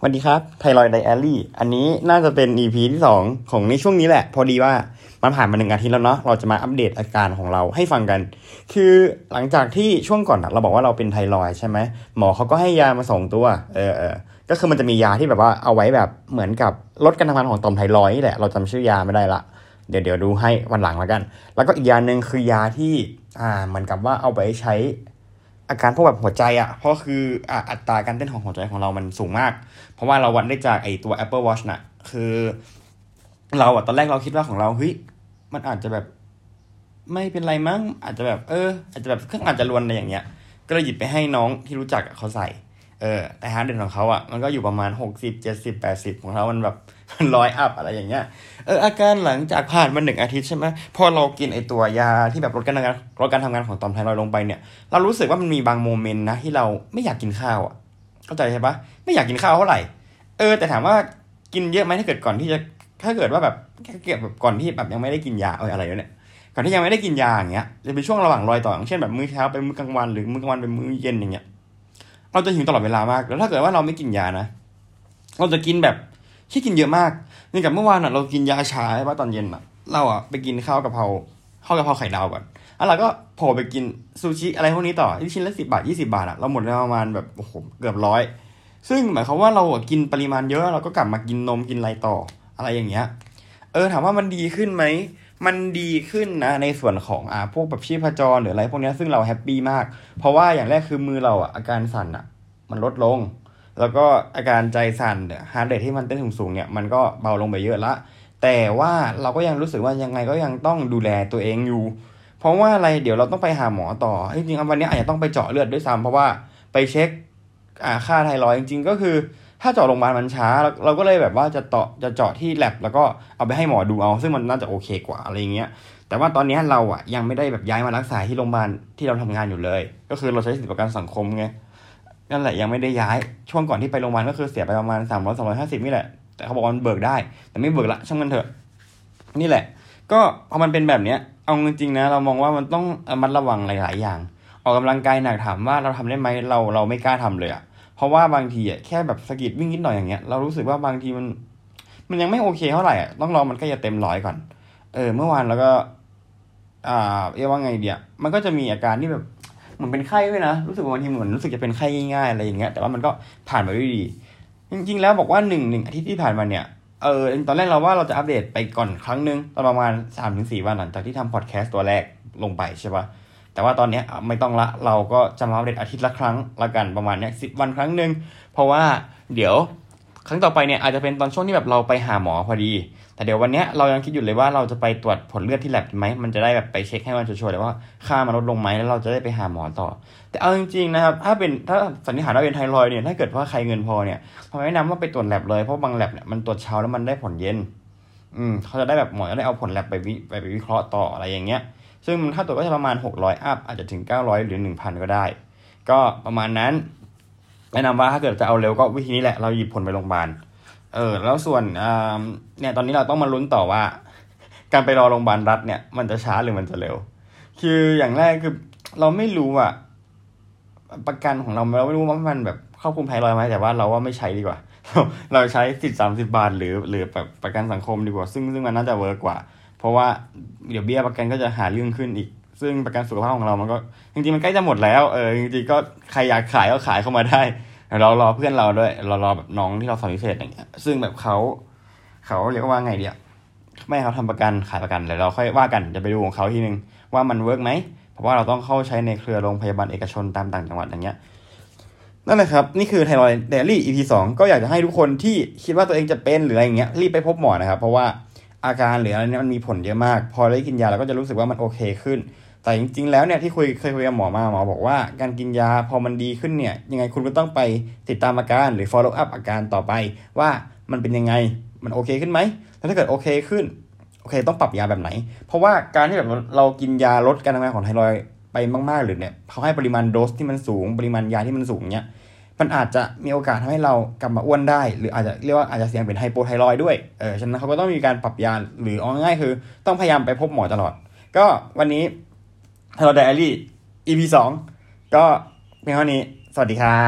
สวัสดีครับไทรอยไดอารี่อันนี้น่าจะเป็น EP ที่สองของในช่วงนี้แหละ พอดีว่ามันผ่านมาหนึ่งอาทิตย์แล้วเนาะเราจะมาอัปเดตอาการของเราให้ฟังกัน คือหลังจากที่ช่วงก่อนเราบอกว่าเราเป็นไทรอยใช่ไหมหมอเขาก็ให้ยามาสองตัวเออเออก็คือมันจะมียาที่แบบว่าเอาไว้แบบเหมือนกับลดการทำงานของต่อมไทรอยนี่แหละเราจำชื่อยาไม่ได้ละเดี๋ยวเดี๋ยวดูให้วันหลังแล้วกัน แล้วก็อีกยาหนึ่งคือยาที่อ่าเหมือนกับว่าเอาไปใช้ อาการพวกแบบหัวใจอะ่ะ เพราะคือออัตราการเต้นของหัวใจของเรามันสูงมาก เพราะว่าเราวัดได้จากไอตัว Apple Watch น่ะ คือ เราอะตอนแรกเราคิดว่าของเราเฮ้ยมันอาจจะแบบ ไม่เป็นไรมั้ง อาจจะแบบ เออ อาจจะแบบเครื่องอาจจะรวนอะไรอย่างเงี้ย ก็เลยหยิบไปให้น้องที่รู้จักเขาใส่ เออแต่ heart rate ของเขาอะมันก็อยู่ประมาณหกสิบเจ็ดสิบแปดสิบของเรามันแบบร้อย up อะไรอย่างเงี้ยเอออาการหลังจากผ่านมาหนึ่งอาทิตย์ใช่ไหมพอเรากินไอตัวยาที่แบบลดการทำงานลดการทำงานของต่อมไทรอยด์ลงไปเนี่ย เรารู้สึกว่ามันมีบางโมเมนต์นะที่เราไม่อยากกินข้าวอะเข้าใจใช่ปะไม่อยากกินข้าวเท่าไหร่เออแต่ถามว่ากินเยอะไหมถ้าเกิดก่อนที่จะถ้าเกิดว่าแบบเกี่ยวแบบก่อนที่แบบยังไม่ได้กินยาเอออะไรเนี่ยก่อนที่ยังไม่ได้กินยาอย่างเงี้ยจะเป็นช่วงระหว่างรอยต่ออย่างเช่นแบบมื้อเช้าไปมื้อกลางวันหรือมื้อกลางวันเป็นมื้อเย็นอย่างเงี้ย เราจะหิวตลอดเวลามาก แล้วถ้าเกิดว่าเราไม่กินยานะ เราจะกินแบบที่กินเยอะมากนี่กับเมื่อวานอะเรากินยาชาใช่ปะตอนเย็นอะ เราอะไปกินข้าวกะเพราข้าวกะเพราไข่ดาวก่อนแล้วเราก็โผล่ไปกินซูชิอะไรพวกนี้ต่อที่ชิ้นละสิบาทยี่สิบาทอะเราหมดปประมาณแบบโอ้โหเกือบร้อยซึ่งหมายความว่าเราอะกินปริมาณเยอะเราก็กลับมากินนมกินอะไรต่ออะไรอย่างเงี้ย เออถามว่ามันดีขึ้นไหม มันดีขึ้นนะในส่วนของอ่าพวกแบบชีพจรหรืออะไรพวกนี้ซึ่งเราแฮปปี้มาก เพราะว่าอย่างแรกคือมือเราอะอาการสั่นอะ มันลดลง แล้วก็อาการใจสั่น heart rate ที่มันเต้นสูงๆเนี่ยมันก็เบาลงไปเยอะละ แต่ว่าเราก็ยังรู้สึกว่ายังไงก็ยังต้องดูแลตัวเองอยู่ เพราะว่าอะไรเดี๋ยวเราต้องไปหาหมอต่อจริงๆวันนี้อาจจะต้องไปเจาะเลือดด้วยซ้ำเพราะว่าไปเช็คอ่าค่าไทรอยด์จริง ๆ ก็คือ ถ้าเจาะโรงพยาบาลมันช้า เราก็เลยแบบว่าจะเจาะจะเจาะที่แลบแล้วก็เอาไปให้หมอดูเอา ซึ่งมันน่าจะโอเคกว่าอะไรเงี้ย แต่ว่าตอนนี้เราอะยังไม่ได้แบบย้ายมารักษาที่โรงพยาบาลที่เราทำงานอยู่เลย ก็คือเราใช้สิทธิประกันสังคมไงนั่นแหละยังไม่ได้ย้ายช่วงก่อนที่ไปโรงพยาบาลก็คือเสียไปประมาณสามร้อยสามร้อยห้าสิบนี่แหละแต่เขาบอกว่ามันเบิกได้ แต่ไม่เบิกละช่างมันเถอะ นี่แหละ ก็พอมันเป็นแบบเนี้ยเอาจริงๆนะ เรามองว่ามันต้องระมัดระวังหลาย ๆ อย่าง ออกกำลังกายหนักถามว่าเราทำได้ไหมเราเราไม่กล้าทำเลยอะ เพราะว่าบางทีอะแค่แบบสะกิดวิ่งนิดหน่อยอย่างเงี้ยเรารู้สึกว่าบางทีมัน มันยังไม่โอเคเท่าไหร่อะต้องรอมันกล้จะเต็มร้อยก่อน เออ เมื่อวานแล้วก็ อ่าเรียกว่าไงเดียมันก็จะมีอาการที่แบบเหมือนเป็นไข้ด้วยนะรู้สึกว่าบางทีเหมือนรู้สึกจะเป็นไข้ง่ายๆอะไรอย่างเงี้ยแต่ว่ามันก็ผ่านมาด้วยดี จริง ๆ แล้วบอกว่าหนึ่งหนึ่งอาทิตย์ที่ผ่านมาเนี่ยเออตอนแรกเราว่าเราจะอัปเดตไปก่อนครั้งหนึ่งตอนประมาณสามถึงสี่วันหลังจากที่ทำพอดแคสต์ตัวแรกลงไปใช่ปะ แต่ว่าตอนนี้ไม่ต้องละเราก็จะมาอัปเดตอาทิตย์ละครั้งละกันประมาณเนี้ยสิบวันครั้งหนึ่งเพราะว่าเดี๋ยวครั้งต่อไปเนี่ยอาจจะเป็นตอนช่วงที่แบบเราไปหาหมอพอดี แต่เดี๋ยววันนี้เรายังคิดอยู่เลยว่าเราจะไปตรวจผลเลือดที่แลบไหมมันจะได้แบบไปเช็คให้มันชัวร์ๆเลยว่าค่ามันลดลงไหมแล้วเราจะได้ไปหาหมอต่อ แต่เอาจริงๆนะครับถ้าเป็นถ้าสันนิษฐานว่าเป็นไทรอยเนี่ยถ้าเกิดว่าใครเงินพอเนี่ยผมแนะนำว่าไปตรวจแลบเลยเพราะบางแลบเนี่ยมันตรวจเช้าแล้วมันได้ผลเย็น อืมเขาจะได้แบบหมอจะได้เอาผลแลบไปวิไปวิเคราะห์ต่ออะไรอย่างเงี้ย ซึ่งถ้าตรวก็จะประมาณ 600 อัพอาจจะถึง 900 หรือ 1,000 ก็ได้ ก็ประมาณนั้นแนะนำว่าถ้าเกิดจะเอาเร็วก็วิธีนี้แหละเราหยิบผลไปโรงพยาบาลเออแล้วส่วนอ่าเนี่ยตอนนี้เราต้องมาลุ้นต่อว่า การไปรอโรงพยาบาลรัฐเนี่ยมันจะช้าหรือมันจะเร็ว คืออย่างแรกคือเราไม่รู้อะประกันของเราเราไม่รู้ว่ามันแบบครอบคลุมไทรอยไหมแต่ว่าเราว่าไม่ใช้ดีกว่าเราเราใช้สิทธิ์สามสิบาท หรือหรือแบบประกันสังคมดีกว่า ซึ่งซึ่งมันน่าจะเวิร์กกว่า เพราะว่าเดี๋ยวเบี้ยประกันก็จะหาเรื่องขึ้นอีก ซึ่งประกันสุขภาพของเรามันก็จริงๆมันใกล้จะหมดแล้วเออจริงๆก็ใครอยากขายก็ขายเข้ามาได้เรารอเพื่อนเราด้วย เรารอแบบน้องที่เราสอนพิเศษอย่างเงี้ย ซึ่งแบบเขาเขาเรียกว่าไงเดียไม่เขาทำประกันขายประกันเดี๋ยวเราค่อยว่ากันจะไปดูของเขาทีนึงว่ามัน work ไหมเพราะว่าเราต้องเข้าใช้ในเครือโรงพยาบาลเอกชนตามต่างจังหวัดอย่างเงี้ยนั่นแหละครับ นี่คือไทรอยด์ diary EP สองก็อยากจะให้ทุกคนที่คิดว่าตัวเองจะเป็นหรืออะไรอย่างเงี้ยรีบไปพบหมอนะครับ เพราะว่า อาการหรืออะไรเนี้ยมันมีผลเยอะมาก พอได้กินยาเราก็จะรู้สึกว่ามันโอเคขึ้น แต่จริง ๆ แล้วเนี่ยที่คุยเคยคุยกับหมอมาหมอบอกว่าการกินยาพอมันดีขึ้นเนี่ยยังไงคุณก็ต้องไปติดตามอาการหรือ follow up อาการต่อไป ว่ามันเป็นยังไงมันโอเคขึ้นไหมแล้วถ้าเกิดโอเคขึ้นโอเคต้องปรับยาแบบไหน เพราะว่าการที่แบบเรากินยาลดการทำงานของไทรอยไปมาก ๆ หรือเนี่ยเขาให้ปริมาณโดสที่มันสูง ปริมาณยาที่มันสูงเนี่ย มันอาจจะมีโอกาสทำให้เรากลับมาอ้วนได้ หรืออาจจะเรียกว่าอาจจะเสี่ยงเป็นไฮโปไทรอยด์ด้วยเออฉะนั้นเขาก็ต้องมีการปรับยาหรือเอาง่ายๆคือ ต้องพยายามไปพบหมอตลอด ก็วันนี้ไทรอยด์ไดอารี่ EP สองก็เพียงเท่านี้ สวัสดีครั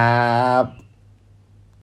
บ